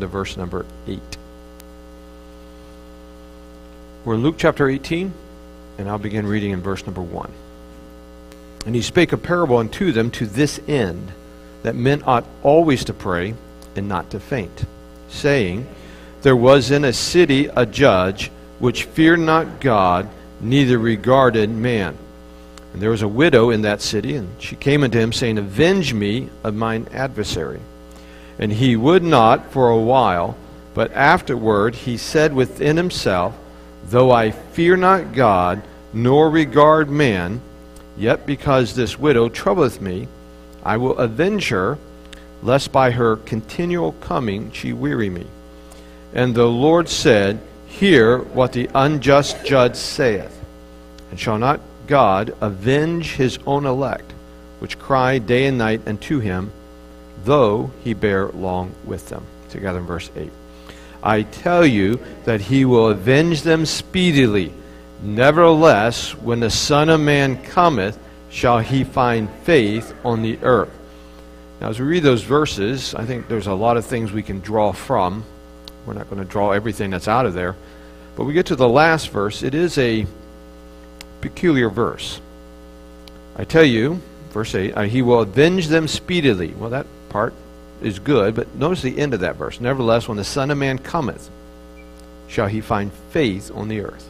to verse number 8. We're in Luke chapter 18, and I'll begin reading in verse number 1. And he spake a parable unto them to this end, that men ought always to pray and not to faint, saying, There was in a city a judge which feared not God, neither regarded man. And there was a widow in that city, and she came unto him, saying, Avenge me of mine adversary. And he would not for a while, but afterward he said within himself, Though I fear not God, nor regard man, yet because this widow troubleth me, I will avenge her, lest by her continual coming she weary me. And the Lord said, Hear what the unjust judge saith. And shall not God avenge his own elect, which cry day and night unto him, though he bear long with them? Together in verse 8. I tell you that he will avenge them speedily. Nevertheless, when the Son of Man cometh, shall he find faith on the earth. Now, as we read those verses, I think there's a lot of things we can draw from. We're not going to draw everything that's out of there. But we get to the last verse. It is a peculiar verse. I tell you, verse 8, uh, he will avenge them speedily. Well, that part is good, but notice the end of that verse. Nevertheless, when the Son of Man cometh, shall he find faith on the earth.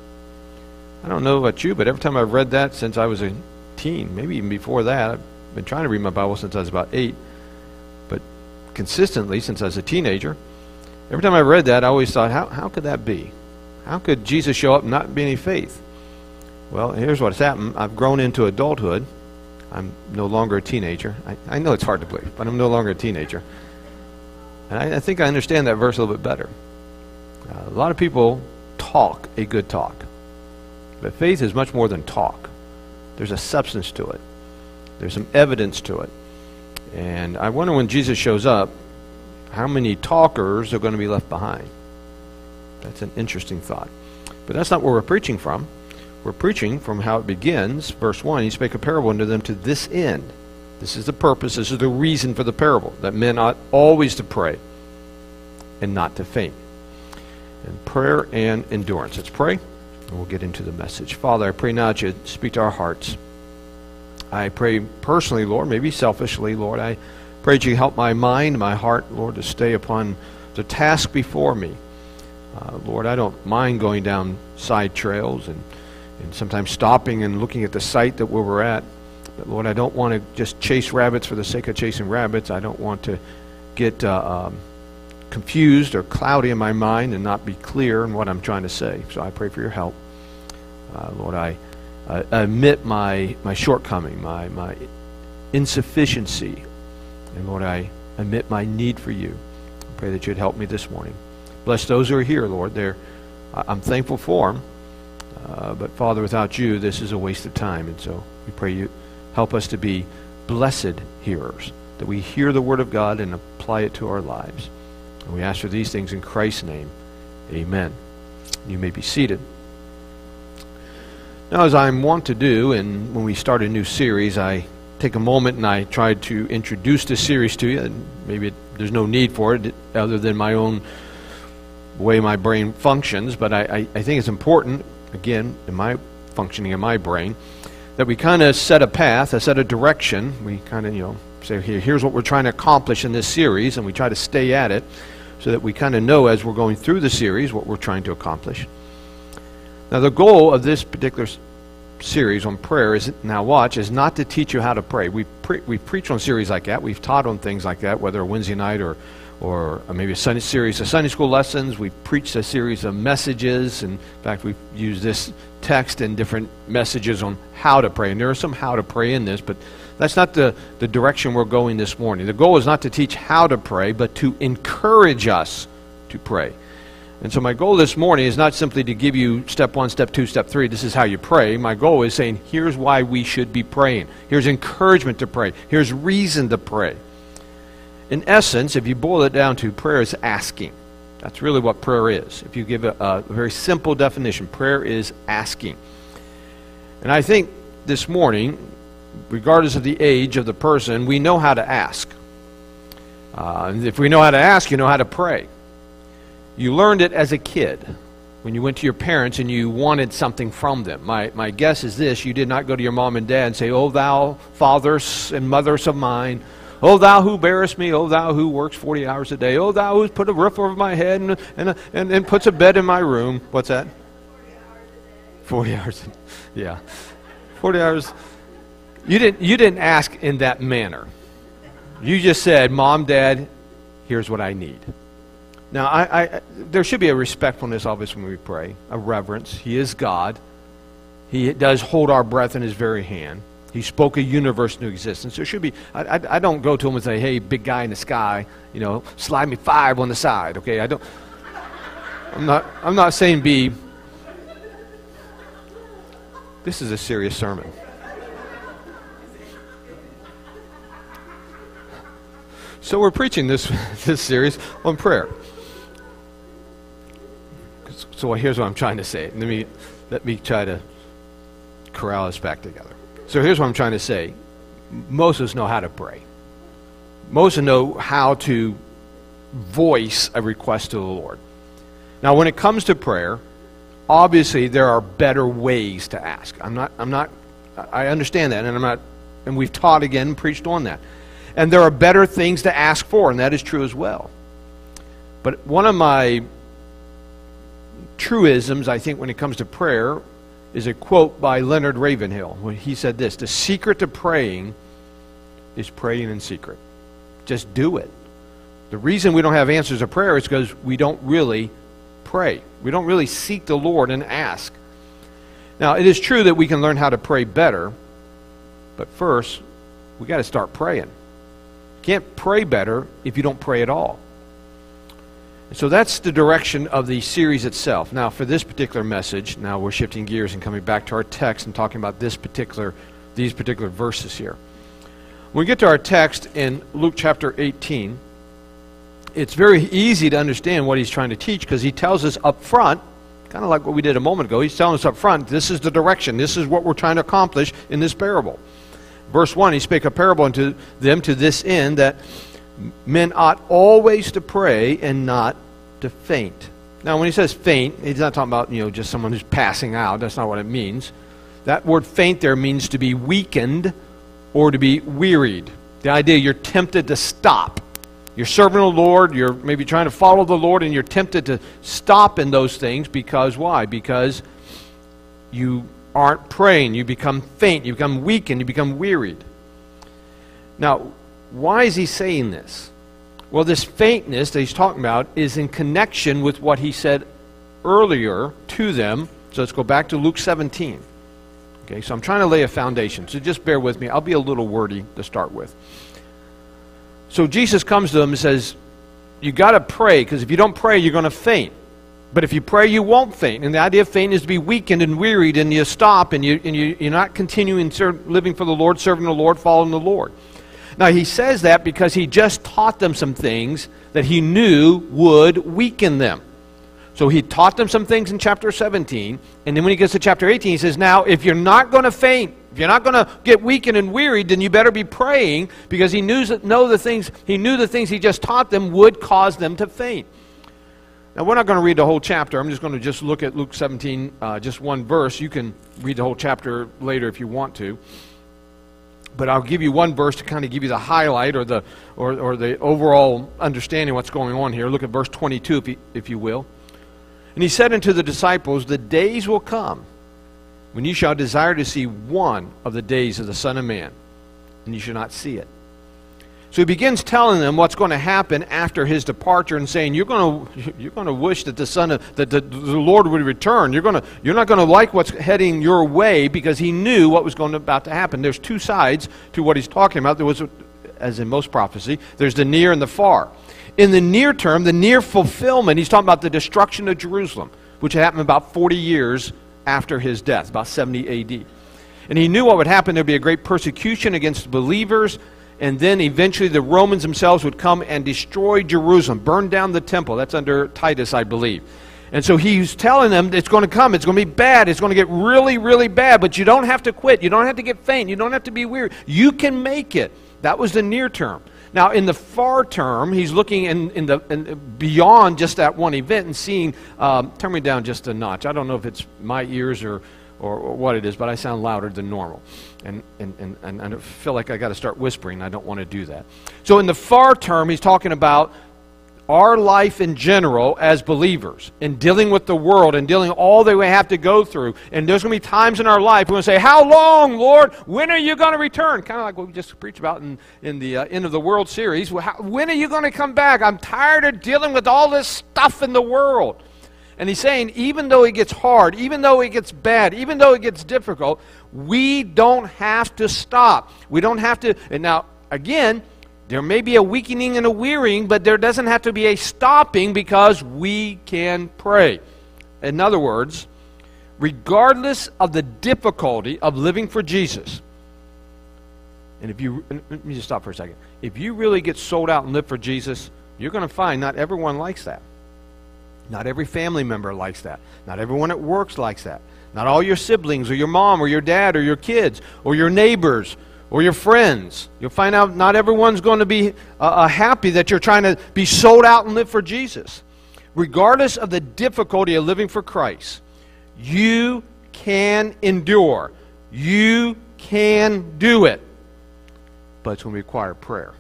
I don't know about you, but every time I've read that since I was a teen, maybe even before that, I've been trying to read my Bible since I was about eight, but consistently since I was a teenager, every time I read that, I always thought, how, how could that be? How could Jesus show up and not be any faith? Well, here's what's happened. I've grown into adulthood. I'm no longer a teenager. I, I know it's hard to believe, but I'm no longer a teenager. And I, I think I understand that verse a little bit better. Uh, a lot of people talk a good talk, but faith is much more than talk. There's a substance to it, there's some evidence to it. And I wonder when Jesus shows up, how many talkers are going to be left behind? That's an interesting thought. But that's not where we're preaching from. We're preaching from how it begins. Verse 1 He spake a parable unto them to this end. This is the purpose, this is the reason for the parable, that men ought always to pray and not to faint. And prayer and endurance. Let's pray, and we'll get into the message. Father, I pray now that you speak to our hearts. I pray personally, Lord, maybe selfishly, Lord, I pray that you help my mind, my heart, Lord, to stay upon the task before me. Uh, Lord, I don't mind going down side trails and, and sometimes stopping and looking at the site that where we're at. But Lord, I don't want to just chase rabbits for the sake of chasing rabbits. I don't want to get uh, um, confused or cloudy in my mind and not be clear in what I'm trying to say. So I pray for your help. Uh, Lord, I admit my, my shortcoming, my, my insufficiency. And Lord, I admit my need for you. I pray that you'd help me this morning. Bless those who are here, Lord. They're, I'm thankful for them. Uh, but Father, without you, this is a waste of time. And so we pray you help us to be blessed hearers, that we hear the word of God and apply it to our lives. And we ask for these things in Christ's name. Amen. You may be seated. Now, as I'm wont to do, and when we start a new series, I take a moment and I try to introduce this series to you. And maybe it, there's no need for it other than my own way my brain functions, but I, I, I think it's important, again, in my functioning in my brain, that we kind of set a path, a set a direction. We kind of, you know, say, here, here's what we're trying to accomplish in this series, and we try to stay at it so that we kind of know as we're going through the series what we're trying to accomplish. Now, the goal of this particular series on prayer is now watch is not to teach you how to pray. We pre- we preach on series like that. We've taught on things like that, whether Wednesday night or or maybe a Sunday series of Sunday school lessons. We've preached a series of messages. In fact, we've used this text in different messages on how to pray. And there are some how to pray in this, but that's not the, the direction we're going this morning. The goal is not to teach how to pray, but to encourage us to pray. And so my goal this morning is not simply to give you step one, step two, step three, this is how you pray. My goal is saying, here's why we should be praying. Here's encouragement to pray. Here's reason to pray. In essence, if you boil it down to prayer is asking. That's really what prayer is. If you give a, a very simple definition, prayer is asking. And I think this morning, regardless of the age of the person, we know how to ask. Uh, if we know how to ask, you know how to pray. You learned it as a kid when you went to your parents and you wanted something from them. My, my guess is this you did not go to your mom and dad and say, Oh, thou fathers and mothers of mine, O thou who bearest me, O thou who works 40 hours a day, O thou who put a roof over my head and, and, and, and puts a bed in my room. What's that? 40 hours. Yeah. 40 hours. You didn't, you didn't ask in that manner. You just said, Mom, Dad, here's what I need. Now, I, I, there should be a respectfulness, obviously, when we pray, a reverence. He is God. He does hold our breath in His very hand. He spoke a universe into existence. There should be. I, I, I, don't go to him and say, "Hey, big guy in the sky, you know, slide me five on the side." Okay, I don't. I'm not. I'm not saying be. This is a serious sermon. So we're preaching this this series on prayer. So here's what I'm trying to say. Let me let me try to corral us back together. So here's what I'm trying to say. Us know how to pray. Most of us know how to voice a request to the Lord. Now, when it comes to prayer, obviously there are better ways to ask. I'm not, I'm not, I understand that, and I'm not, and we've taught again, preached on that. And there are better things to ask for, and that is true as well. But one of my truisms, I think, when it comes to prayer is a quote by Leonard Ravenhill when he said this The secret to praying is praying in secret. Just do it. The reason we don't have answers to prayer is because we don't really pray. We don't really seek the Lord and ask. Now, it is true that we can learn how to pray better, but first, we got to start praying. You can't pray better if you don't pray at all. So that's the direction of the series itself. Now, for this particular message, now we're shifting gears and coming back to our text and talking about this particular, these particular verses here. When we get to our text in Luke chapter 18, it's very easy to understand what he's trying to teach because he tells us up front, kind of like what we did a moment ago, he's telling us up front, this is the direction, this is what we're trying to accomplish in this parable. Verse 1, he spake a parable unto them to this end that men ought always to pray and not to faint. Now, when he says faint, he's not talking about, you know, just someone who's passing out. That's not what it means. That word faint there means to be weakened or to be wearied. The idea you're tempted to stop. You're serving the Lord, you're maybe trying to follow the Lord, and you're tempted to stop in those things because why? Because you aren't praying. You become faint, you become weakened, you become wearied. Now, why is he saying this? Well, this faintness that he's talking about is in connection with what he said earlier to them. So let's go back to Luke 17. Okay, so I'm trying to lay a foundation. So just bear with me. I'll be a little wordy to start with. So Jesus comes to them and says, You got to pray, because if you don't pray, you're going to faint. But if you pray, you won't faint. And the idea of faint is to be weakened and wearied, and you stop, and, you, and you, you're not continuing serve, living for the Lord, serving the Lord, following the Lord. Now, he says that because he just taught them some things that he knew would weaken them. So he taught them some things in chapter 17, and then when he gets to chapter 18, he says, Now, if you're not going to faint, if you're not going to get weakened and wearied, then you better be praying because he knew, know the things, he knew the things he just taught them would cause them to faint. Now, we're not going to read the whole chapter. I'm just going to just look at Luke 17, uh, just one verse. You can read the whole chapter later if you want to but I'll give you one verse to kind of give you the highlight or the, or, or the overall understanding what's going on here. Look at verse 22, if you, if you will. And he said unto the disciples, The days will come when you shall desire to see one of the days of the Son of Man, and you shall not see it. So he begins telling them what's going to happen after his departure and saying, You're going to, you're going to wish that the Son of, that the, the Lord would return. You're, going to, you're not going to like what's heading your way because he knew what was going to, about to happen. There's two sides to what he's talking about. There was, as in most prophecy, there's the near and the far. In the near term, the near fulfillment, he's talking about the destruction of Jerusalem, which happened about 40 years after his death, about 70 AD. And he knew what would happen. There'd be a great persecution against believers and then eventually the Romans themselves would come and destroy Jerusalem, burn down the temple. That's under Titus, I believe. And so he's telling them it's going to come. It's going to be bad. It's going to get really, really bad. But you don't have to quit. You don't have to get faint. You don't have to be weary. You can make it. That was the near term. Now, in the far term, he's looking in, in the in, beyond just that one event and seeing. Um, turn me down just a notch. I don't know if it's my ears or, or, or what it is, but I sound louder than normal. And, and, and, and I feel like I got to start whispering. I don't want to do that. So, in the far term, he's talking about our life in general as believers in dealing with the world and dealing all that we have to go through. And there's going to be times in our life we're going to say, How long, Lord? When are you going to return? Kind of like what we just preached about in, in the uh, end of the world series. When are you going to come back? I'm tired of dealing with all this stuff in the world. And he's saying, even though it gets hard, even though it gets bad, even though it gets difficult, we don't have to stop. We don't have to. And now, again, there may be a weakening and a wearying, but there doesn't have to be a stopping because we can pray. In other words, regardless of the difficulty of living for Jesus, and if you, let me just stop for a second. If you really get sold out and live for Jesus, you're going to find not everyone likes that. Not every family member likes that. Not everyone at work likes that. Not all your siblings or your mom or your dad or your kids or your neighbors or your friends. You'll find out not everyone's going to be uh, uh, happy that you're trying to be sold out and live for Jesus. Regardless of the difficulty of living for Christ, you can endure. You can do it. But it's going to require prayer.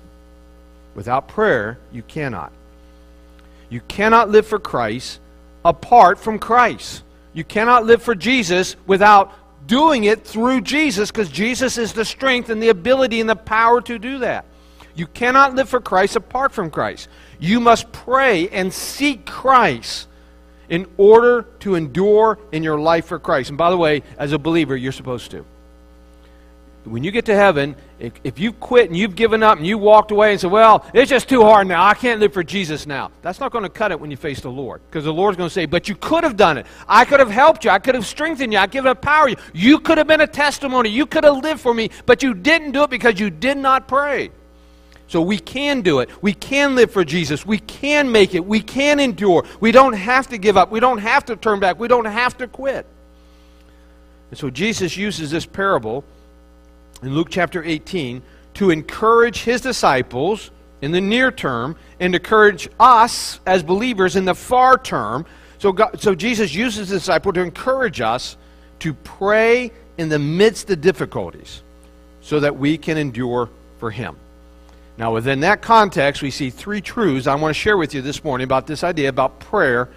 Without prayer, you cannot. You cannot live for Christ apart from Christ. You cannot live for Jesus without doing it through Jesus because Jesus is the strength and the ability and the power to do that. You cannot live for Christ apart from Christ. You must pray and seek Christ in order to endure in your life for Christ. And by the way, as a believer, you're supposed to when you get to heaven, if, if you've quit and you've given up and you walked away and said, Well, it's just too hard now. I can't live for Jesus now. That's not going to cut it when you face the Lord. Because the Lord's going to say, But you could have done it. I could have helped you. I could have strengthened you. I could have power you. You could have been a testimony. You could have lived for me. But you didn't do it because you did not pray. So we can do it. We can live for Jesus. We can make it. We can endure. We don't have to give up. We don't have to turn back. We don't have to quit. And so Jesus uses this parable in Luke chapter 18 to encourage his disciples in the near term and encourage us as believers in the far term. So, God, so Jesus uses the disciple to encourage us to pray in the midst of difficulties so that we can endure for him. Now, within that context, we see three truths I want to share with you this morning about this idea about prayer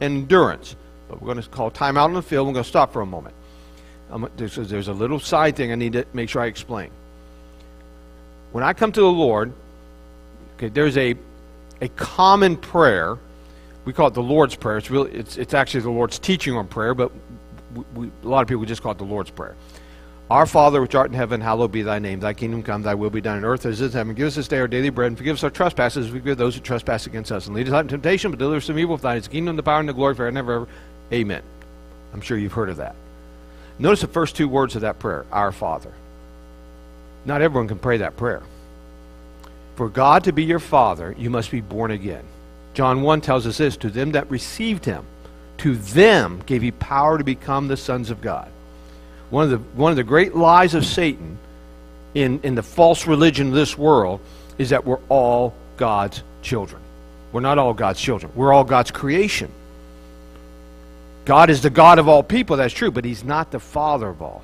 and endurance. But we're going to call time out on the field. We're going to stop for a moment there's, there's a little side thing I need to make sure I explain. When I come to the Lord, okay, there's a, a common prayer. We call it the Lord's Prayer. It's, really, it's, it's actually the Lord's teaching on prayer, but we, we, a lot of people just call it the Lord's Prayer. Our Father which art in heaven, hallowed be thy name. Thy kingdom come, thy will be done on earth as it is in heaven. Give us this day our daily bread, and forgive us our trespasses as we forgive those who trespass against us. And lead us not into temptation, but deliver us from evil. For thine is the kingdom, the power, and the glory forever and ever. Amen. I'm sure you've heard of that. Notice the first two words of that prayer Our Father. Not everyone can pray that prayer. For God to be your Father, you must be born again. John 1 tells us this To them that received him, to them gave he power to become the sons of God. One of the, one of the great lies of Satan in, in the false religion of this world is that we're all God's children. We're not all God's children, we're all God's creation. God is the God of all people, that's true, but He's not the Father of all.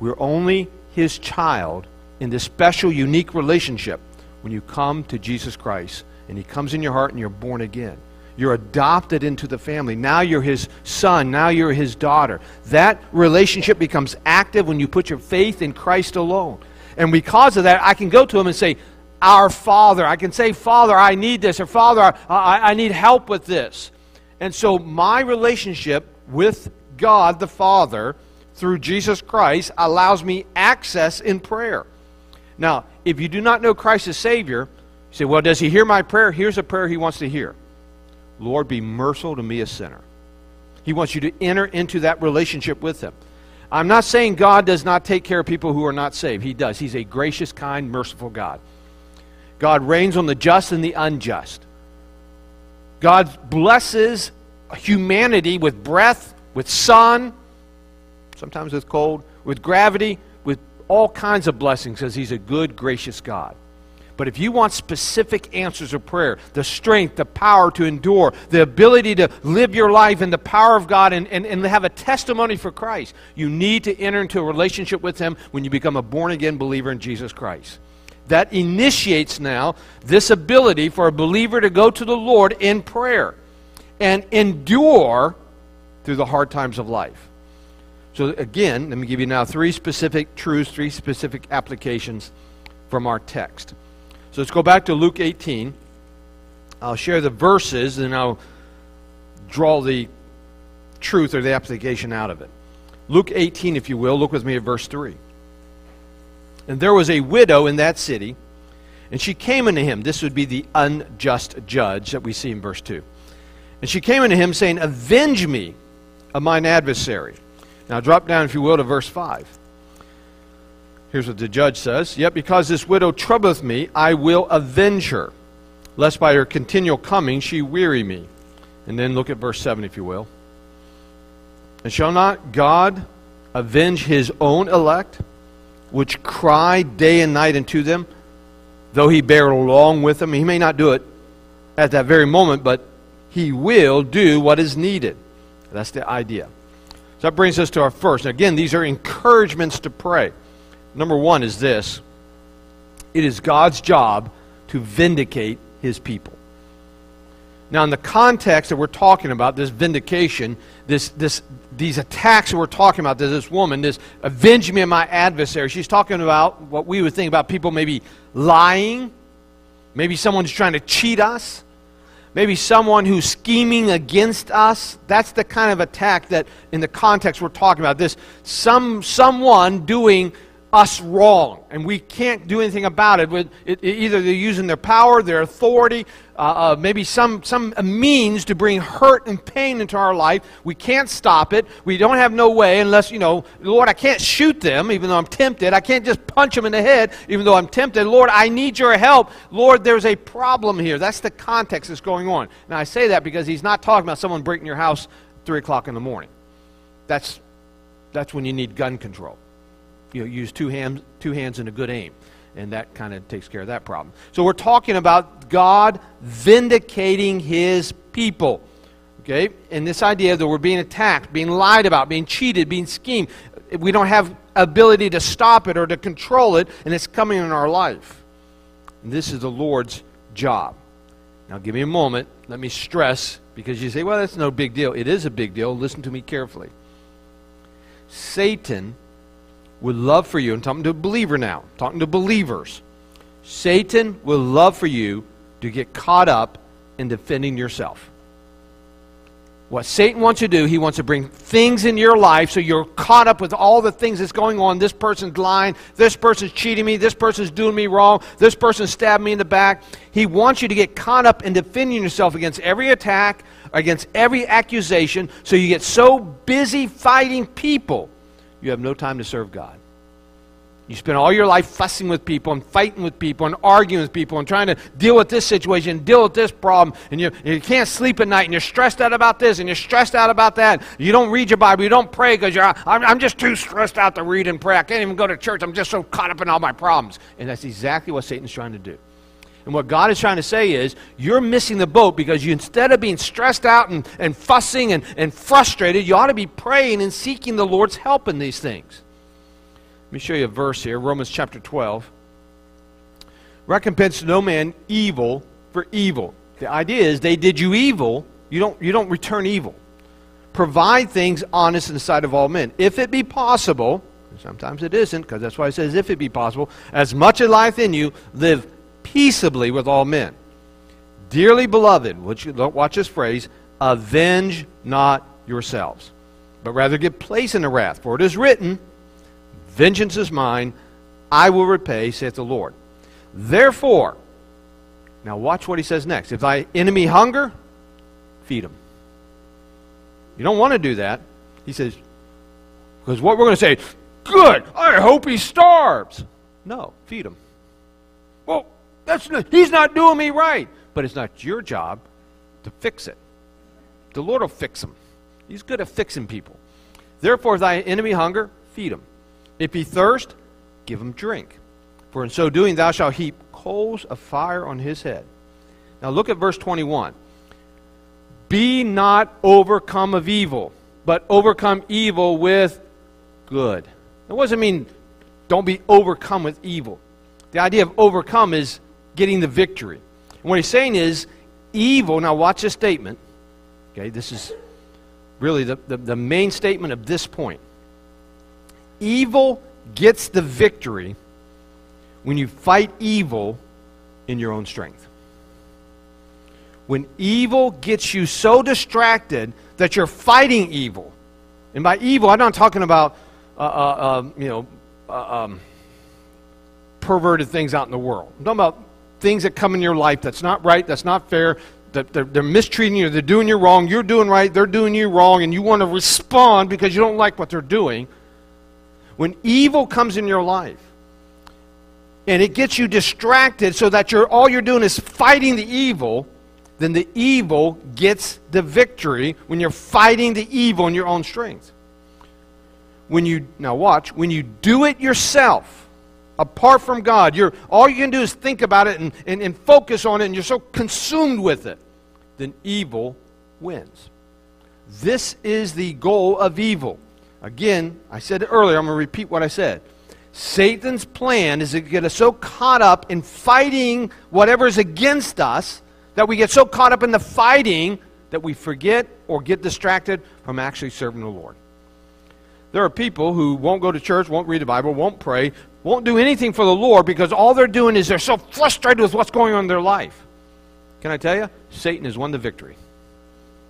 We're only His child in this special, unique relationship when you come to Jesus Christ and He comes in your heart and you're born again. You're adopted into the family. Now you're His son. Now you're His daughter. That relationship becomes active when you put your faith in Christ alone. And because of that, I can go to Him and say, Our Father. I can say, Father, I need this, or Father, I, I need help with this. And so my relationship with God the Father through Jesus Christ allows me access in prayer. Now, if you do not know Christ as Savior, you say, well, does he hear my prayer? Here's a prayer he wants to hear Lord, be merciful to me, a sinner. He wants you to enter into that relationship with him. I'm not saying God does not take care of people who are not saved. He does. He's a gracious, kind, merciful God. God rains on the just and the unjust. God blesses humanity with breath, with sun, sometimes with cold, with gravity, with all kinds of blessings because He's a good, gracious God. But if you want specific answers of prayer, the strength, the power to endure, the ability to live your life in the power of God and, and, and have a testimony for Christ, you need to enter into a relationship with Him when you become a born again believer in Jesus Christ. That initiates now this ability for a believer to go to the Lord in prayer and endure through the hard times of life. So, again, let me give you now three specific truths, three specific applications from our text. So let's go back to Luke 18. I'll share the verses and I'll draw the truth or the application out of it. Luke 18, if you will, look with me at verse 3. And there was a widow in that city, and she came unto him. This would be the unjust judge that we see in verse 2. And she came unto him, saying, Avenge me of mine adversary. Now drop down, if you will, to verse 5. Here's what the judge says Yet because this widow troubleth me, I will avenge her, lest by her continual coming she weary me. And then look at verse 7, if you will. And shall not God avenge his own elect, which cry day and night unto them, though he bear along with them? He may not do it at that very moment, but he will do what is needed. That's the idea. So that brings us to our first. Now, again, these are encouragements to pray. Number one is this it is God's job to vindicate his people. Now, in the context that we're talking about, this vindication, this, this, these attacks that we're talking about, this woman, this uh, avenge me of my adversary, she's talking about what we would think about people maybe lying, maybe someone's trying to cheat us, maybe someone who's scheming against us. That's the kind of attack that, in the context we're talking about, this some, someone doing us wrong, and we can't do anything about it. it, it either they're using their power, their authority, uh, uh, maybe some, some means to bring hurt and pain into our life. We can't stop it. We don't have no way unless, you know, Lord, I can't shoot them even though I'm tempted. I can't just punch them in the head even though I'm tempted. Lord, I need your help. Lord, there's a problem here. That's the context that's going on. Now, I say that because he's not talking about someone breaking your house 3 o'clock in the morning. That's, that's when you need gun control you know, use two hands, two hands and a good aim. And that kind of takes care of that problem. So we're talking about God vindicating his people. Okay? And this idea that we're being attacked, being lied about, being cheated, being schemed. We don't have ability to stop it or to control it, and it's coming in our life. And this is the Lord's job. Now, give me a moment. Let me stress, because you say, well, that's no big deal. It is a big deal. Listen to me carefully. Satan would love for you, I'm talking to a believer now, talking to believers. Satan will love for you to get caught up in defending yourself. What Satan wants to do, he wants to bring things in your life so you're caught up with all the things that's going on. This person's lying. This person's cheating me. This person's doing me wrong. This person stabbed me in the back. He wants you to get caught up in defending yourself against every attack, against every accusation, so you get so busy fighting people you have no time to serve God. You spend all your life fussing with people and fighting with people and arguing with people and trying to deal with this situation, deal with this problem, and you, you can't sleep at night and you're stressed out about this and you're stressed out about that. You don't read your Bible, you don't pray because you're, I'm, I'm just too stressed out to read and pray. I can't even go to church. I'm just so caught up in all my problems. And that's exactly what Satan's trying to do. And what God is trying to say is, you're missing the boat because you, instead of being stressed out and, and fussing and, and frustrated, you ought to be praying and seeking the Lord's help in these things. Let me show you a verse here Romans chapter 12. Recompense no man evil for evil. The idea is they did you evil, you don't, you don't return evil. Provide things honest in the sight of all men. If it be possible, sometimes it isn't, because that's why it says if it be possible, as much as life in you, live peaceably with all men. Dearly beloved, watch this phrase, avenge not yourselves, but rather give place in the wrath. For it is written, Vengeance is mine, I will repay, saith the Lord. Therefore, now watch what he says next. If thy enemy hunger, feed him. You don't want to do that. He says, because what we're going to say, good, I hope he starves. No, feed him. That's not, he's not doing me right. But it's not your job to fix it. The Lord will fix him. He's good at fixing people. Therefore, if thy enemy hunger, feed him. If he thirst, give him drink. For in so doing, thou shalt heap coals of fire on his head. Now look at verse 21. Be not overcome of evil, but overcome evil with good. That doesn't mean don't be overcome with evil. The idea of overcome is getting the victory. And what he's saying is evil, now watch this statement. Okay, this is really the, the, the main statement of this point. Evil gets the victory when you fight evil in your own strength. When evil gets you so distracted that you're fighting evil, and by evil, I'm not talking about, uh, uh, uh, you know, uh, um, perverted things out in the world. I'm talking about things that come in your life that's not right, that's not fair, that they're, they're mistreating you, they're doing you wrong, you're doing right, they're doing you wrong, and you want to respond because you don't like what they're doing. When evil comes in your life, and it gets you distracted so that you're, all you're doing is fighting the evil, then the evil gets the victory when you're fighting the evil in your own strength. When you, now watch, when you do it yourself, apart from God, you're, all you can do is think about it and, and, and focus on it, and you're so consumed with it, then evil wins. This is the goal of evil. Again, I said it earlier, I'm going to repeat what I said. Satan's plan is to get us so caught up in fighting whatever is against us that we get so caught up in the fighting that we forget or get distracted from actually serving the Lord. There are people who won't go to church, won't read the Bible, won't pray, won't do anything for the Lord because all they're doing is they're so frustrated with what's going on in their life. Can I tell you? Satan has won the victory.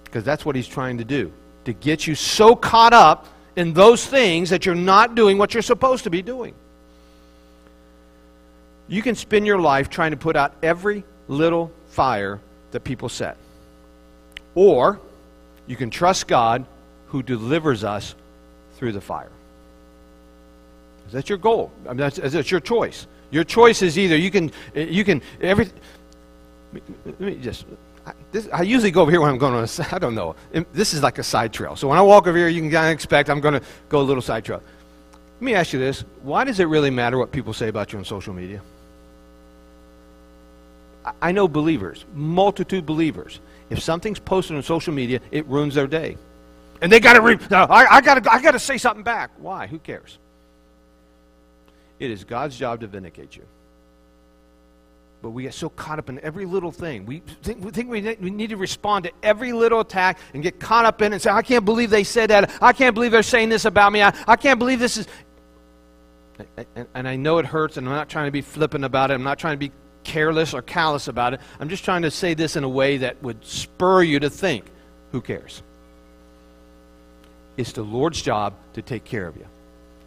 Because that's what he's trying to do. To get you so caught up in those things that you're not doing what you're supposed to be doing. You can spend your life trying to put out every little fire that people set. Or you can trust God who delivers us through the fire. Is that your goal? I mean, that's, that's your choice. Your choice is either you can, you can, every, let me just I, this, I usually go over here when I'm going on a, I don't know. This is like a side trail. So when I walk over here, you can kind of expect I'm going to go a little side trail. Let me ask you this. Why does it really matter what people say about you on social media? I, I know believers, multitude believers. If something's posted on social media, it ruins their day. And they got to, re- no, I, I got to, I got to say something back. Why? Who cares? It is God's job to vindicate you. But we get so caught up in every little thing. We think we, think we, need, we need to respond to every little attack and get caught up in it and say, I can't believe they said that. I can't believe they're saying this about me. I, I can't believe this is. And, and I know it hurts, and I'm not trying to be flippant about it. I'm not trying to be careless or callous about it. I'm just trying to say this in a way that would spur you to think who cares? It's the Lord's job to take care of you.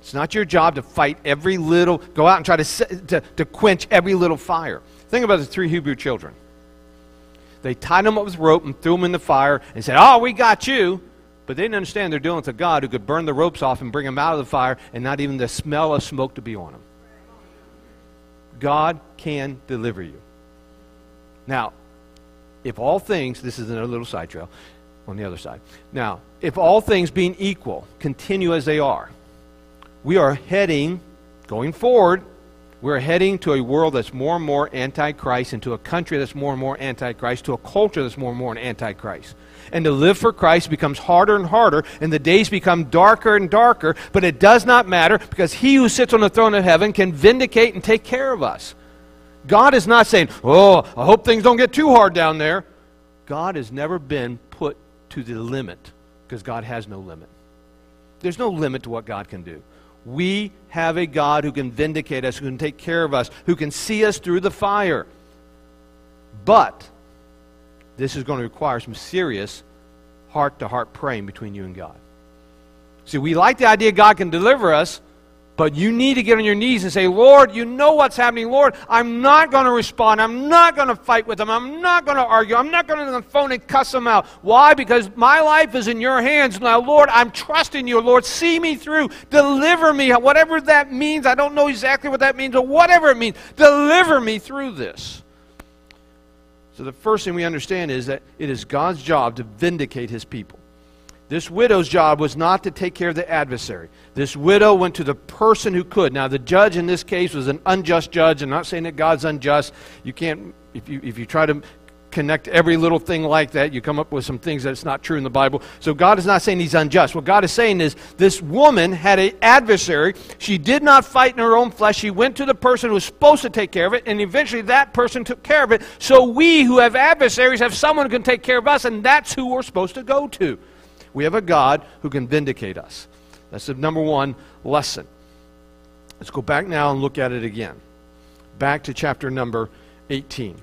It's not your job to fight every little, go out and try to, to, to quench every little fire. Think about the three Hebrew children. They tied them up with rope and threw them in the fire and said, Oh, we got you. But they didn't understand they're dealing with a God who could burn the ropes off and bring them out of the fire and not even the smell of smoke to be on them. God can deliver you. Now, if all things, this is another little side trail on the other side. Now, if all things being equal continue as they are, we are heading, going forward, we're heading to a world that's more and more antichrist, into a country that's more and more antichrist, to a culture that's more and more antichrist. And to live for Christ becomes harder and harder, and the days become darker and darker, but it does not matter because he who sits on the throne of heaven can vindicate and take care of us. God is not saying, Oh, I hope things don't get too hard down there. God has never been put to the limit because God has no limit. There's no limit to what God can do. We have a God who can vindicate us, who can take care of us, who can see us through the fire. But this is going to require some serious heart to heart praying between you and God. See, we like the idea God can deliver us, but you need to get on your knees and say, Lord, you know what's happening. Lord, I'm not going to respond. I'm not going to fight with them. I'm not going to argue. I'm not going to phone and cuss them out. Why? Because my life is in your hands now. Lord, I'm trusting you. Lord, see me through. Deliver me. Whatever that means. I don't know exactly what that means, but whatever it means, deliver me through this. So the first thing we understand is that it is God's job to vindicate his people. This widow's job was not to take care of the adversary. This widow went to the person who could. Now, the judge in this case was an unjust judge. I'm not saying that God's unjust. You can't, if you, if you try to connect every little thing like that, you come up with some things that's not true in the Bible. So God is not saying he's unjust. What God is saying is this woman had an adversary. She did not fight in her own flesh. She went to the person who was supposed to take care of it, and eventually that person took care of it. So we who have adversaries have someone who can take care of us, and that's who we're supposed to go to. We have a God who can vindicate us. That's the number one lesson. Let's go back now and look at it again. Back to chapter number 18.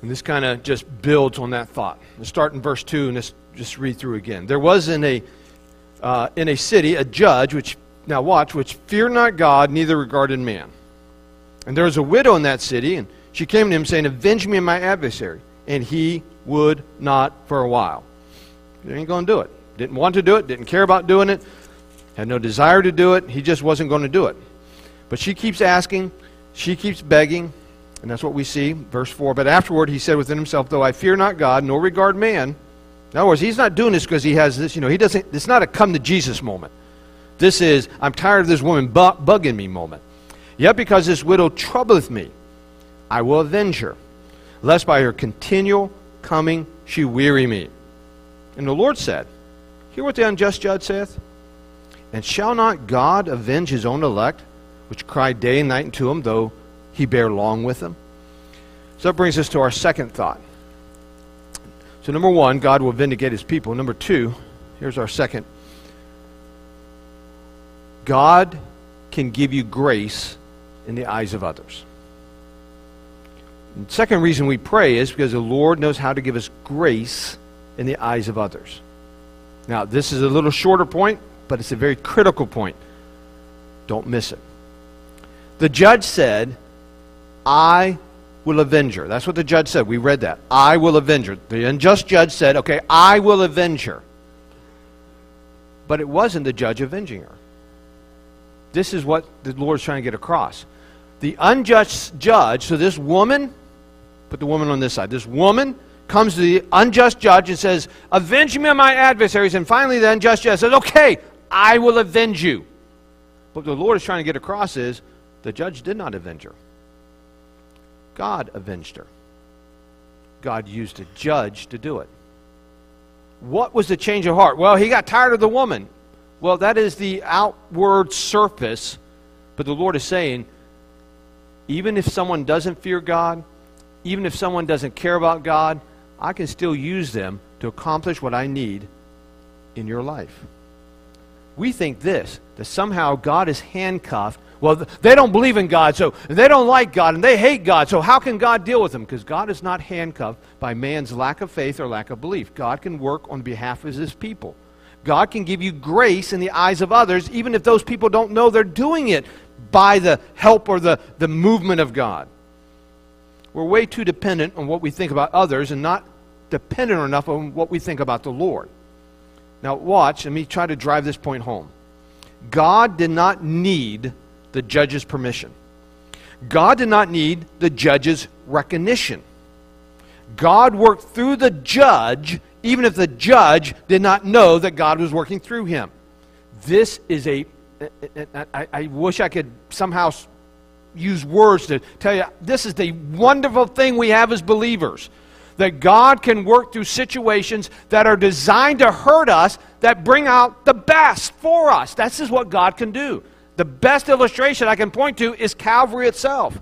And this kind of just builds on that thought. Let's start in verse 2 and let's just read through again. There was in a, uh, in a city a judge, which, now watch, which feared not God, neither regarded man. And there was a widow in that city, and she came to him saying, Avenge me of my adversary. And he would not for a while. He ain't going to do it. Didn't want to do it, didn't care about doing it, had no desire to do it. He just wasn't going to do it. But she keeps asking, she keeps begging, and that's what we see, verse 4. But afterward he said within himself, Though I fear not God, nor regard man. In other words, he's not doing this because he has this, you know, he doesn't, it's not a come to Jesus moment. This is, I'm tired of this woman bu- bugging me moment. Yet because this widow troubleth me, I will avenge her, lest by her continual coming she weary me. And the Lord said, Hear what the unjust judge saith? And shall not God avenge his own elect, which cry day and night unto him, though he bear long with them. So that brings us to our second thought. So, number one, God will vindicate his people. Number two, here's our second God can give you grace in the eyes of others. The second reason we pray is because the Lord knows how to give us grace in the eyes of others. Now, this is a little shorter point, but it's a very critical point. Don't miss it. The judge said, I will avenge her. That's what the judge said. We read that. I will avenge her. The unjust judge said, okay, I will avenge her. But it wasn't the judge avenging her. This is what the Lord's trying to get across. The unjust judge, so this woman, put the woman on this side, this woman comes to the unjust judge and says, Avenge me of my adversaries. And finally, the unjust judge says, Okay, I will avenge you. What the Lord is trying to get across is the judge did not avenge her. God avenged her. God used a judge to do it. What was the change of heart? Well, he got tired of the woman. Well, that is the outward surface, but the Lord is saying, even if someone doesn't fear God, even if someone doesn't care about God, I can still use them to accomplish what I need in your life. We think this that somehow God is handcuffed well, they don't believe in God, so they don't like God, and they hate God. So how can God deal with them? Because God is not handcuffed by man's lack of faith or lack of belief. God can work on behalf of his people. God can give you grace in the eyes of others, even if those people don't know they're doing it by the help or the, the movement of God. We're way too dependent on what we think about others and not dependent enough on what we think about the Lord. Now, watch, let me try to drive this point home. God did not need the judge's permission. God did not need the judge's recognition. God worked through the judge even if the judge did not know that God was working through him. This is a. I, I wish I could somehow use words to tell you this is the wonderful thing we have as believers that God can work through situations that are designed to hurt us that bring out the best for us. This is what God can do. The best illustration I can point to is Calvary itself.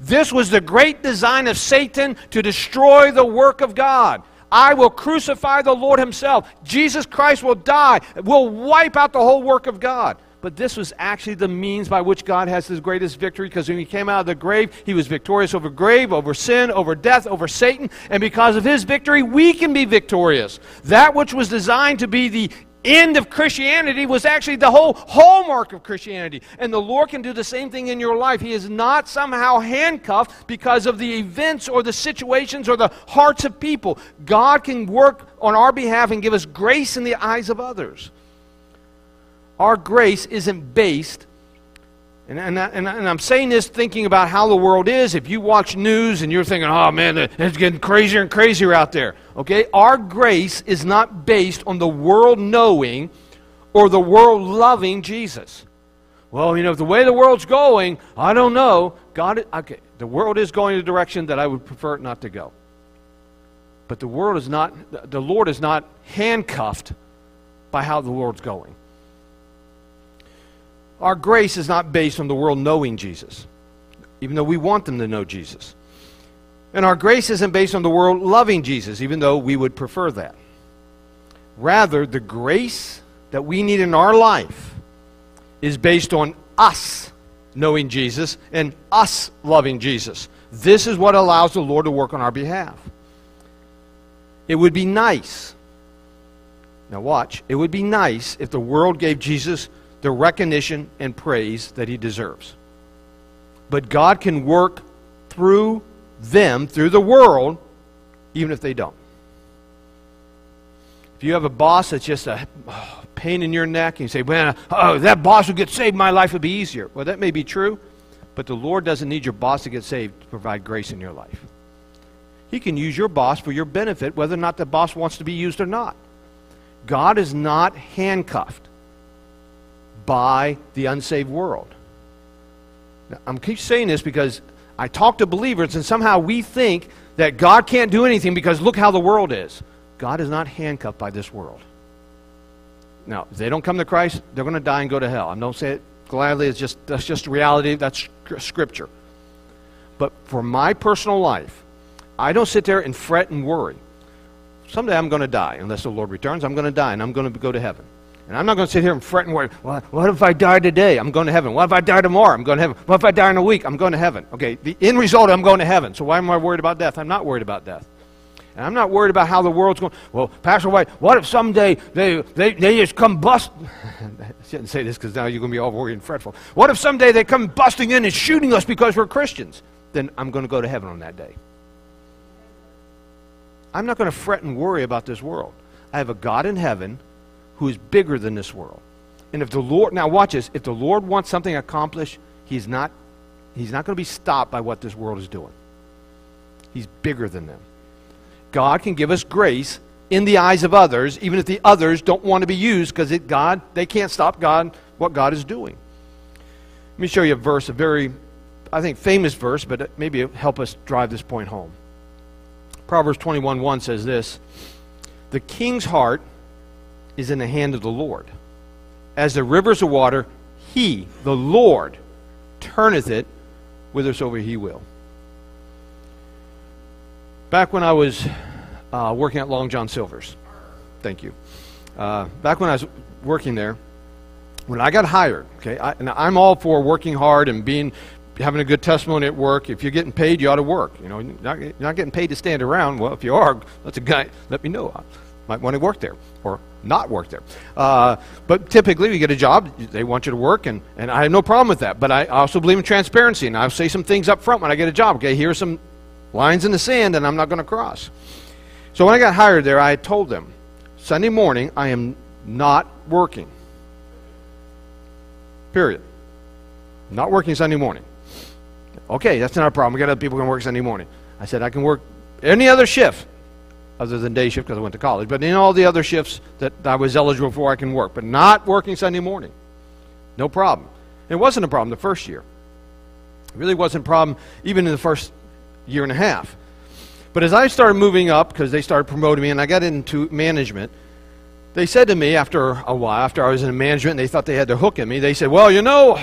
This was the great design of Satan to destroy the work of God. I will crucify the Lord Himself. Jesus Christ will die, will wipe out the whole work of God. But this was actually the means by which God has His greatest victory because when He came out of the grave, He was victorious over grave, over sin, over death, over Satan. And because of His victory, we can be victorious. That which was designed to be the end of Christianity was actually the whole hallmark of Christianity. And the Lord can do the same thing in your life. He is not somehow handcuffed because of the events or the situations or the hearts of people. God can work on our behalf and give us grace in the eyes of others. Our grace isn't based And, and, and, I, I'm saying this thinking about how the world is. If you watch news and you're thinking, oh man, it's getting crazier and crazier out there, okay? Our grace is not based on the world knowing or the world loving Jesus. Well, you know, the way the world's going, I don't know. God, okay, the world is going the direction that I would prefer it not to go. But the world is not, the Lord is not handcuffed by how the world's going. Our grace is not based on the world knowing Jesus, even though we want them to know Jesus. And our grace isn't based on the world loving Jesus, even though we would prefer that. Rather, the grace that we need in our life is based on us knowing Jesus and us loving Jesus. This is what allows the Lord to work on our behalf. It would be nice. Now, watch. It would be nice if the world gave Jesus the recognition and praise that he deserves. But God can work through them, through the world, even if they don't. If you have a boss that's just a oh, pain in your neck, and you say, man, oh, that boss would get saved, my life would be easier. Well, that may be true, but the Lord doesn't need your boss to get saved to provide grace in your life. He can use your boss for your benefit, whether or not the boss wants to be used or not. God is not handcuffed by the unsaved world. Now, I'm keep saying this because I talk to believers and somehow we think that God can't do anything because look how the world is. God is not handcuffed by this world. Now, if they don't come to Christ, they're going to die and go to hell. I don't say it gladly. It's just that's just reality. That's scripture. But for my personal life, I don't sit there and fret and worry. Someday I'm going to die unless the Lord returns. I'm going to die and I'm going to go to heaven. And I'm not going to sit here and fret and worry. Well, what if I die today? I'm going to heaven. What if I die tomorrow? I'm going to heaven. What if I die in a week? I'm going to heaven. Okay, the end result, I'm going to heaven. So why am I worried about death? I'm not worried about death. And I'm not worried about how the world's going. Well, Pastor White, what if someday they, they, they just come bust? I shouldn't say this because now you're going to be all worried and fretful. What if someday they come busting in and shooting us because we're Christians? Then I'm going to go to heaven on that day. I'm not going to fret and worry about this world. I have a God in heaven who is bigger than this world. And if the Lord, now watch this, if the Lord wants something accomplished, he's not, he's not going to be stopped by what this world is doing. He's bigger than them. God can give us grace in the eyes of others, even if the others don't want to be used, because God, they can't stop God, what God is doing. Let me show you a verse, a very, I think, famous verse, but maybe help us drive this point home. Proverbs 21 1 says this The king's heart is in the hand of the Lord. As the rivers of water, he, the Lord, turneth it whithersoever he will. Back when I was uh, working at Long John Silver's, thank you. Uh, back when I was working there, when I got hired, okay, I, and I'm all for working hard and being having a good testimony at work. If you're getting paid, you ought to work. You know, you're not, you're not getting paid to stand around. Well, if you are, let a guy let me know. Might want to work there or not work there. Uh, but typically, you get a job, they want you to work, and, and I have no problem with that. But I also believe in transparency, and I'll say some things up front when I get a job. Okay, here's some lines in the sand, and I'm not going to cross. So when I got hired there, I told them Sunday morning, I am not working. Period. Not working Sunday morning. Okay, that's not a problem. We got other people can work Sunday morning. I said I can work any other shift other than day shift because I went to college. But in all the other shifts that I was eligible for, I can work. But not working Sunday morning. No problem. It wasn't a problem the first year. It really wasn't a problem even in the first year and a half. But as I started moving up, because they started promoting me and I got into management, they said to me after a while, after I was in management, and they thought they had their hook in me, they said, Well, you know,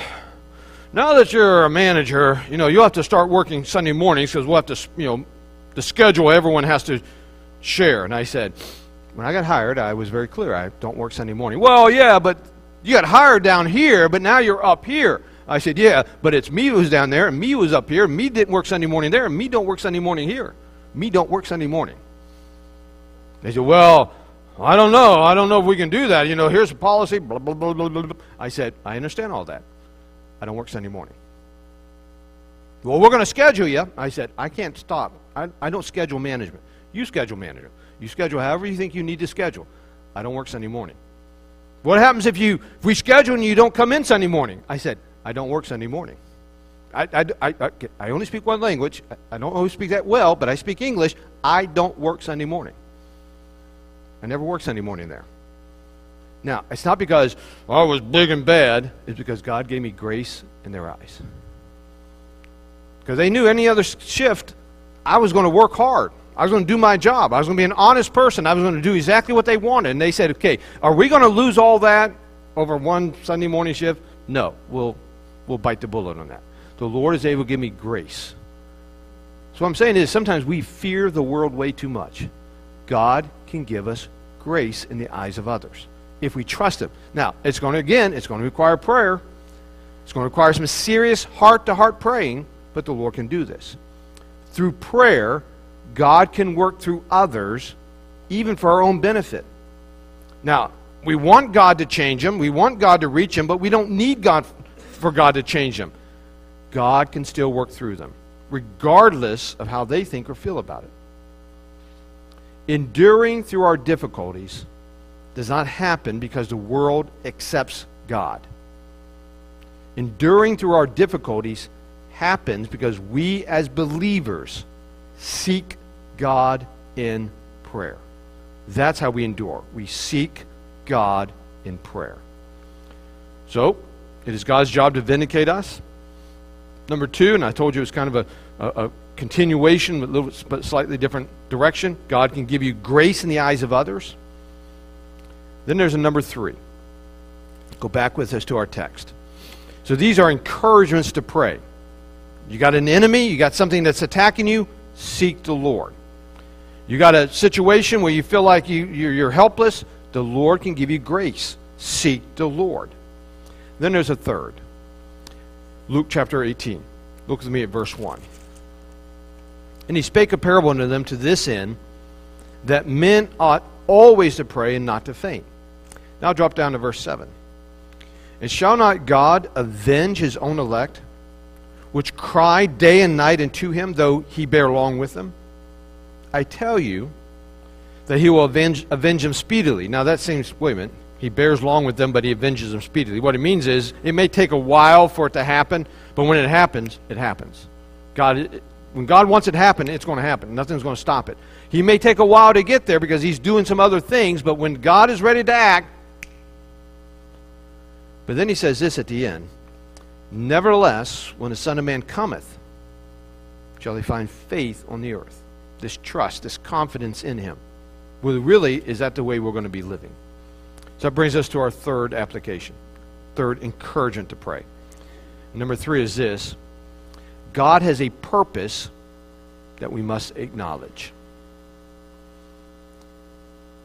now that you're a manager, you know, you'll have to start working Sunday mornings because we'll have to, you know, the schedule, everyone has to share. And I said, when I got hired, I was very clear. I don't work Sunday morning. Well, yeah, but you got hired down here, but now you're up here. I said, yeah, but it's me who's down there, and me who's up here. Me didn't work Sunday morning there, and me don't work Sunday morning here. Me don't work Sunday morning. They said, well, I don't know. I don't know if we can do that. You know, here's a policy. Blah, blah, blah, blah, blah. I said, I understand all that. I don't work Sunday morning. Well, we're going to schedule you. I said, I can't stop. I, I don't schedule management. You schedule manager. You schedule however you think you need to schedule. I don't work Sunday morning. What happens if you if we schedule and you don't come in Sunday morning? I said, I don't work Sunday morning. I, I, I, I only speak one language. I don't always speak that well, but I speak English. I don't work Sunday morning. I never work Sunday morning there. Now, it's not because oh, I was big and bad. It's because God gave me grace in their eyes. Because they knew any other shift, I was going to work hard. I was going to do my job. I was going to be an honest person. I was going to do exactly what they wanted. And they said, okay, are we going to lose all that over one Sunday morning shift? No, we'll, we'll bite the bullet on that. The Lord is able to give me grace. So what I'm saying is sometimes we fear the world way too much. God can give us grace in the eyes of others if we trust Him. Now, it's going to, again, it's going to require prayer. It's going to require some serious heart to heart praying, but the Lord can do this. Through prayer, God can work through others, even for our own benefit. Now, we want God to change them, we want God to reach them, but we don't need God for God to change them. God can still work through them, regardless of how they think or feel about it. Enduring through our difficulties does not happen because the world accepts God. Enduring through our difficulties happens because we as believers seek God in prayer. That's how we endure. We seek God in prayer. So, it is God's job to vindicate us. Number two, and I told you it's kind of a, a, a continuation, but little but slightly different direction. God can give you grace in the eyes of others. Then there's a number three. Go back with us to our text. So these are encouragements to pray. You got an enemy, you got something that's attacking you, seek the Lord. You got a situation where you feel like you, you're helpless, the Lord can give you grace. Seek the Lord. Then there's a third. Luke chapter 18. Look with me at verse 1. And he spake a parable unto them to this end, that men ought always to pray and not to faint. Now drop down to verse 7. And shall not God avenge his own elect, which cry day and night unto him, though he bear long with them? I tell you that he will avenge, avenge them speedily. Now that seems, wait a minute, he bears long with them, but he avenges them speedily. What it means is, it may take a while for it to happen, but when it happens, it happens. God, when God wants it to happen, it's going to happen. Nothing's going to stop it. He may take a while to get there because he's doing some other things, but when God is ready to act, but then he says this at the end Nevertheless, when the Son of Man cometh, shall he find faith on the earth. This trust, this confidence in him. Well, really, is that the way we're going to be living? So that brings us to our third application, third encouragement to pray. Number three is this God has a purpose that we must acknowledge.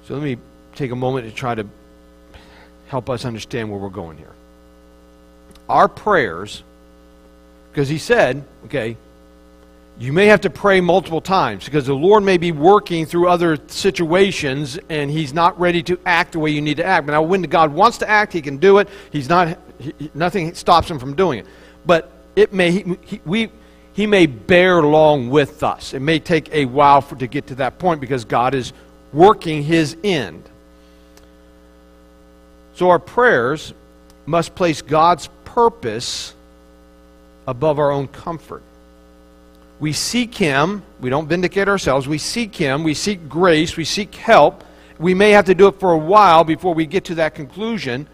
So let me take a moment to try to help us understand where we're going here. Our prayers, because he said, okay, you may have to pray multiple times because the Lord may be working through other situations and He's not ready to act the way you need to act. But now, when God wants to act, He can do it. He's not. He, nothing stops Him from doing it. But it may he, he, we He may bear long with us. It may take a while for to get to that point because God is working His end. So our prayers must place God's purpose above our own comfort. We seek Him. We don't vindicate ourselves. We seek Him. We seek grace. We seek help. We may have to do it for a while before we get to that conclusion.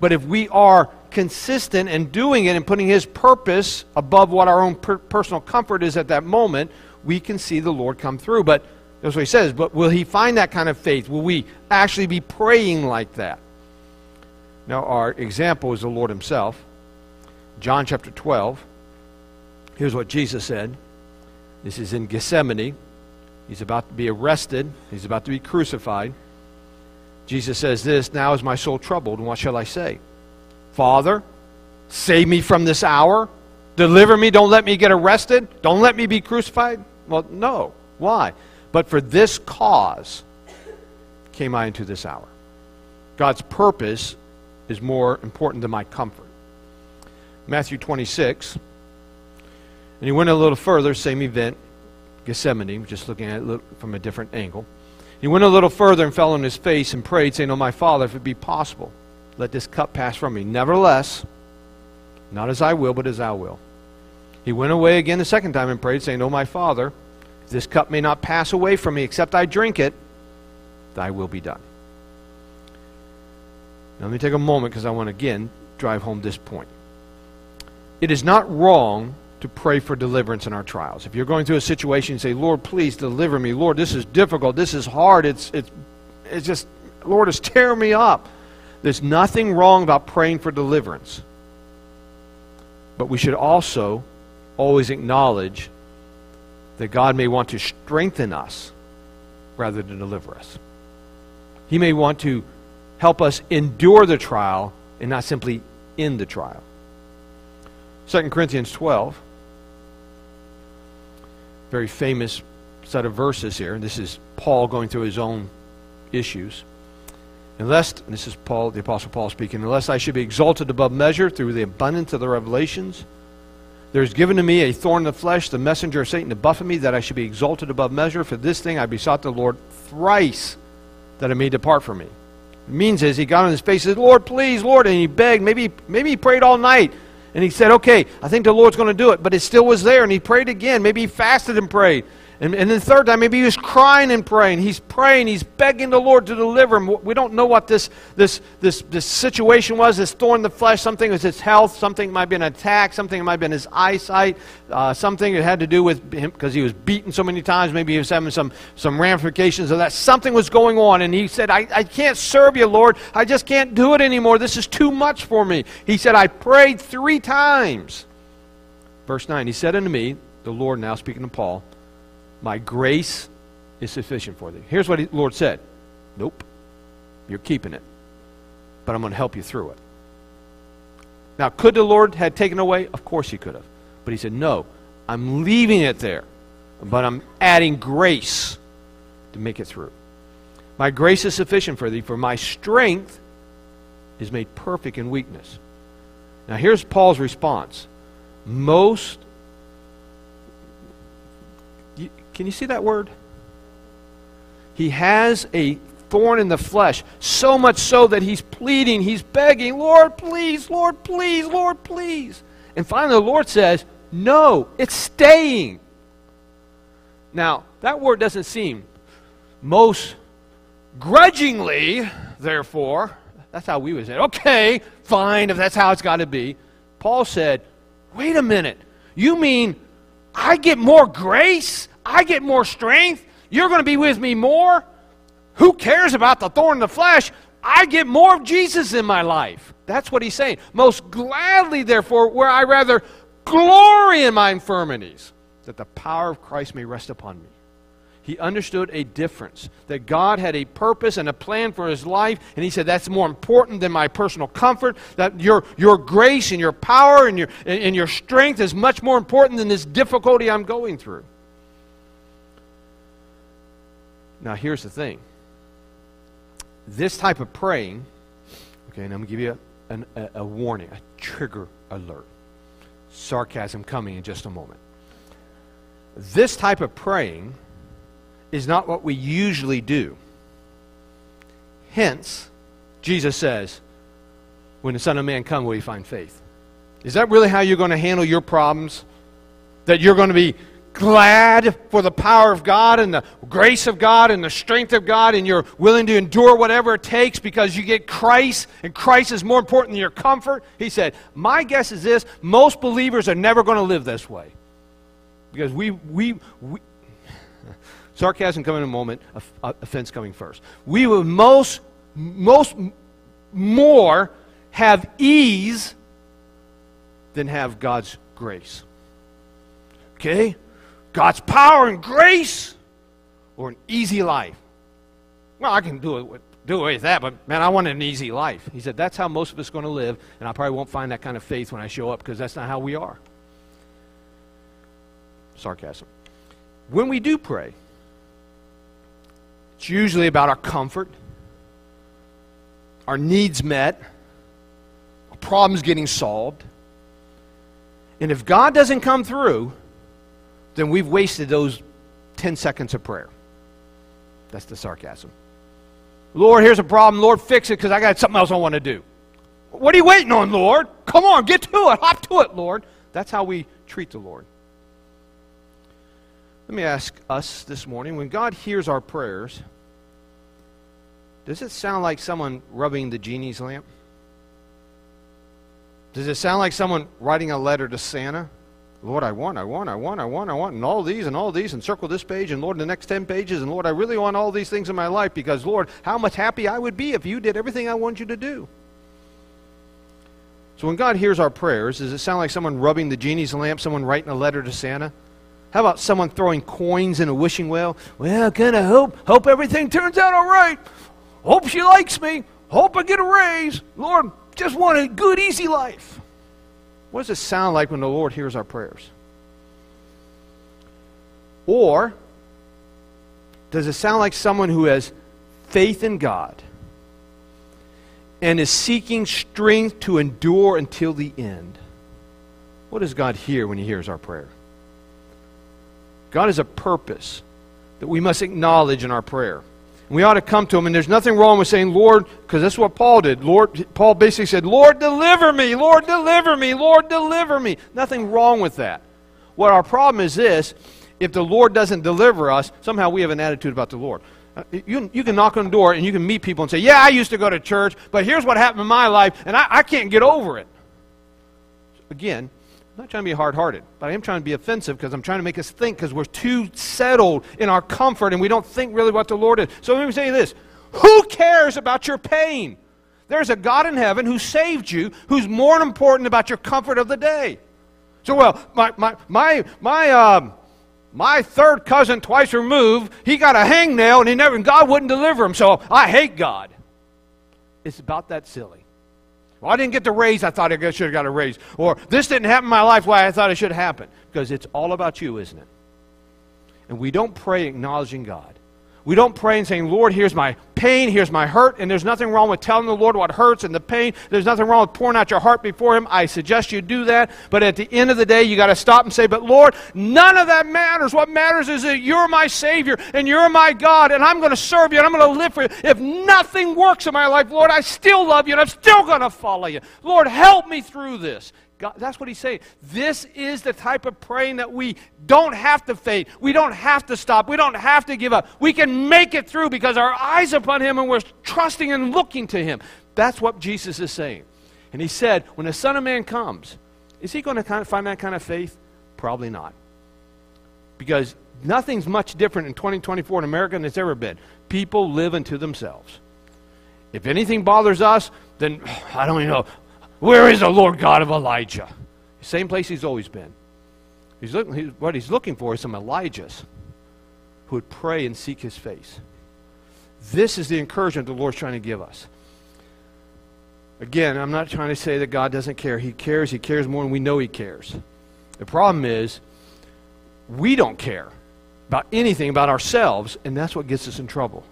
But if we are consistent in doing it and putting His purpose above what our own per- personal comfort is at that moment, we can see the Lord come through. But that's what He says. But will He find that kind of faith? Will we actually be praying like that? Now, our example is the Lord Himself. John chapter 12. Here's what Jesus said. This is in Gethsemane. He's about to be arrested, he's about to be crucified. Jesus says this Now is my soul troubled, and what shall I say? Father, save me from this hour. Deliver me. Don't let me get arrested. Don't let me be crucified. Well, no. Why? But for this cause came I into this hour. God's purpose is more important than my comfort. Matthew 26. And he went a little further, same event, Gethsemane, just looking at it from a different angle. He went a little further and fell on his face and prayed, saying, Oh, my Father, if it be possible, let this cup pass from me. Nevertheless, Not as I will, but as thou will. He went away again the second time and prayed, saying, O my Father, this cup may not pass away from me except I drink it, thy will be done. Now, let me take a moment because I want to again drive home this point. It is not wrong to pray for deliverance in our trials. If you're going through a situation, and say, Lord, please deliver me. Lord, this is difficult. This is hard. It's, it's, it's just, Lord, it's tearing me up. There's nothing wrong about praying for deliverance. But we should also always acknowledge that God may want to strengthen us rather than deliver us. He may want to help us endure the trial and not simply end the trial. 2 Corinthians 12 very famous set of verses here. This is Paul going through his own issues. Unless, this is Paul, the Apostle Paul speaking, unless I should be exalted above measure through the abundance of the revelations, there is given to me a thorn in the flesh, the messenger of Satan to buffet me, that I should be exalted above measure. For this thing I besought the Lord thrice that it may depart from me. It means is he got on his face and said, Lord, please, Lord, and he begged. Maybe, maybe he prayed all night. And he said, okay, I think the Lord's going to do it. But it still was there. And he prayed again. Maybe he fasted and prayed. And, and then the third time, maybe he was crying and praying. He's praying. He's begging the Lord to deliver him. We don't know what this, this, this, this situation was, this thorn in the flesh. Something was his health. Something might have been an attack. Something might have been his eyesight. Uh, something that had to do with him because he was beaten so many times. Maybe he was having some, some ramifications of that. Something was going on. And he said, I, I can't serve you, Lord. I just can't do it anymore. This is too much for me. He said, I prayed three times. Verse 9, he said unto me, the Lord now speaking to Paul, my grace is sufficient for thee. Here's what the Lord said Nope, you're keeping it, but I'm going to help you through it. Now, could the Lord have taken away? Of course he could have. But he said, No, I'm leaving it there, but I'm adding grace to make it through. My grace is sufficient for thee, for my strength is made perfect in weakness. Now, here's Paul's response. Most Can you see that word? He has a thorn in the flesh, so much so that he's pleading, he's begging, Lord, please, Lord, please, Lord, please. And finally, the Lord says, No, it's staying. Now, that word doesn't seem most grudgingly, therefore, that's how we would say, okay, fine, if that's how it's got to be. Paul said, wait a minute, you mean I get more grace? I get more strength. You're going to be with me more. Who cares about the thorn in the flesh? I get more of Jesus in my life. That's what he's saying. Most gladly, therefore, where I rather glory in my infirmities, that the power of Christ may rest upon me. He understood a difference, that God had a purpose and a plan for his life, and he said, That's more important than my personal comfort, that your, your grace and your power and your, and your strength is much more important than this difficulty I'm going through. Now, here's the thing this type of praying, okay, and I'm going to give you a, a, a warning, a trigger alert. Sarcasm coming in just a moment. This type of praying is not what we usually do. Hence, Jesus says, when the Son of Man comes, will you find faith? Is that really how you're going to handle your problems? That you're going to be glad for the power of God and the grace of God and the strength of God, and you're willing to endure whatever it takes because you get Christ, and Christ is more important than your comfort. He said, My guess is this most believers are never going to live this way. Because we, we, we sarcasm coming in a moment, offense coming first. We will most, most more have ease than have God's grace. Okay? God's power and grace or an easy life? Well, I can do it with, do away with that, but man, I want an easy life. He said, that's how most of us are going to live, and I probably won't find that kind of faith when I show up because that's not how we are. Sarcasm. When we do pray, it's usually about our comfort, our needs met, our problems getting solved. And if God doesn't come through, then we've wasted those 10 seconds of prayer. That's the sarcasm. Lord, here's a problem. Lord, fix it because I got something else I want to do. What are you waiting on, Lord? Come on, get to it. Hop to it, Lord. That's how we treat the Lord. Let me ask us this morning when God hears our prayers, does it sound like someone rubbing the genie's lamp? Does it sound like someone writing a letter to Santa? Lord, I want, I want, I want, I want, I want, and all these and all these, and circle this page, and Lord, the next 10 pages, and Lord, I really want all these things in my life because, Lord, how much happy I would be if you did everything I want you to do. So when God hears our prayers, does it sound like someone rubbing the genie's lamp, someone writing a letter to Santa? How about someone throwing coins in a wishing well? Well, kind of hope, hope everything turns out all right. Hope she likes me. Hope I get a raise. Lord, just want a good, easy life. What does it sound like when the Lord hears our prayers? Or does it sound like someone who has faith in God and is seeking strength to endure until the end? What does God hear when He hears our prayer? God has a purpose that we must acknowledge in our prayer. We ought to come to him, and there's nothing wrong with saying, Lord, because that's what Paul did. Lord, Paul basically said, Lord, deliver me, Lord, deliver me, Lord, deliver me. Nothing wrong with that. What our problem is this if the Lord doesn't deliver us, somehow we have an attitude about the Lord. Uh, you, you can knock on the door and you can meet people and say, Yeah, I used to go to church, but here's what happened in my life, and I, I can't get over it. Again, I'm not trying to be hard hearted, but I am trying to be offensive because I'm trying to make us think because we're too settled in our comfort and we don't think really what the Lord is. So let me say this Who cares about your pain? There's a God in heaven who saved you who's more important about your comfort of the day. So, well, my, my, my, my, um, my third cousin, twice removed, he got a hangnail and he never, and God wouldn't deliver him, so I hate God. It's about that silly. Well, I didn't get the raise I thought I should have got a raise. Or this didn't happen in my life why I thought it should happen. Because it's all about you, isn't it? And we don't pray acknowledging God. We don't pray and saying, Lord, here's my pain, here's my hurt, and there's nothing wrong with telling the Lord what hurts and the pain. There's nothing wrong with pouring out your heart before Him. I suggest you do that. But at the end of the day, you got to stop and say, But Lord, none of that matters. What matters is that you're my Savior and you're my God, and I'm going to serve you and I'm going to live for you. If nothing works in my life, Lord, I still love you and I'm still going to follow you. Lord, help me through this. God, that's what he's saying. This is the type of praying that we don't have to fade. We don't have to stop. We don't have to give up. We can make it through because our eyes are upon him and we're trusting and looking to him. That's what Jesus is saying. And he said, when the Son of Man comes, is he going to kind of find that kind of faith? Probably not. Because nothing's much different in 2024 in America than it's ever been. People live unto themselves. If anything bothers us, then I don't even know. Where is the Lord God of Elijah? Same place he's always been. He's looking, he, what he's looking for is some Elijahs who would pray and seek his face. This is the encouragement the Lord's trying to give us. Again, I'm not trying to say that God doesn't care. He cares. He cares more than we know He cares. The problem is, we don't care about anything about ourselves, and that's what gets us in trouble.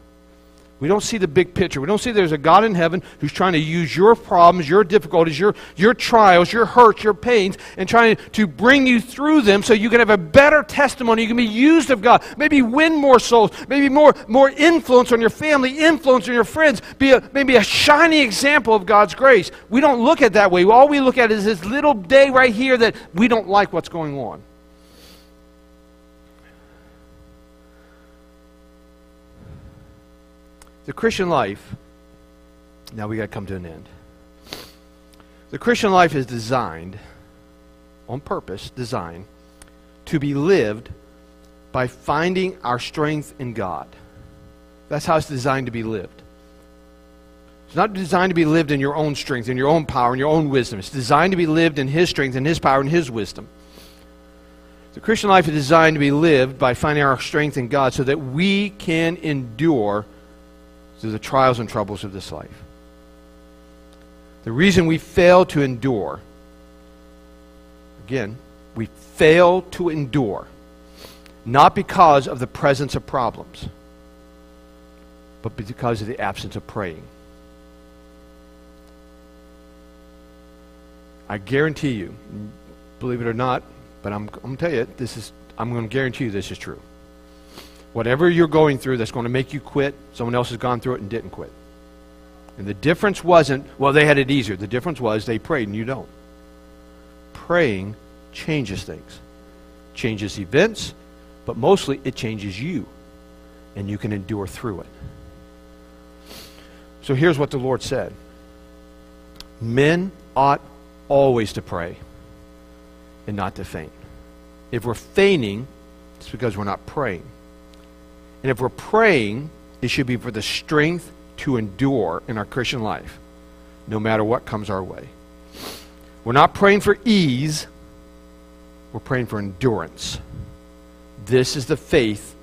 We don't see the big picture. We don't see there's a God in heaven who's trying to use your problems, your difficulties, your, your trials, your hurts, your pains, and trying to bring you through them so you can have a better testimony. You can be used of God. Maybe win more souls. Maybe more, more influence on your family, influence on your friends. Be a, maybe a shining example of God's grace. We don't look at that way. All we look at is this little day right here that we don't like what's going on. The Christian life, now we got to come to an end. The Christian life is designed, on purpose, designed, to be lived by finding our strength in God. That's how it's designed to be lived. It's not designed to be lived in your own strength, in your own power, in your own wisdom. It's designed to be lived in His strength, in His power, in His wisdom. The Christian life is designed to be lived by finding our strength in God so that we can endure through the trials and troubles of this life. The reason we fail to endure, again, we fail to endure, not because of the presence of problems, but because of the absence of praying. I guarantee you, believe it or not, but I'm, I'm going to tell you, this is, I'm going to guarantee you this is true. Whatever you're going through that's going to make you quit, someone else has gone through it and didn't quit. And the difference wasn't, well, they had it easier. The difference was they prayed and you don't. Praying changes things, changes events, but mostly it changes you, and you can endure through it. So here's what the Lord said Men ought always to pray and not to faint. If we're fainting, it's because we're not praying. And if we're praying, it should be for the strength to endure in our Christian life, no matter what comes our way. We're not praying for ease, we're praying for endurance. This is the faith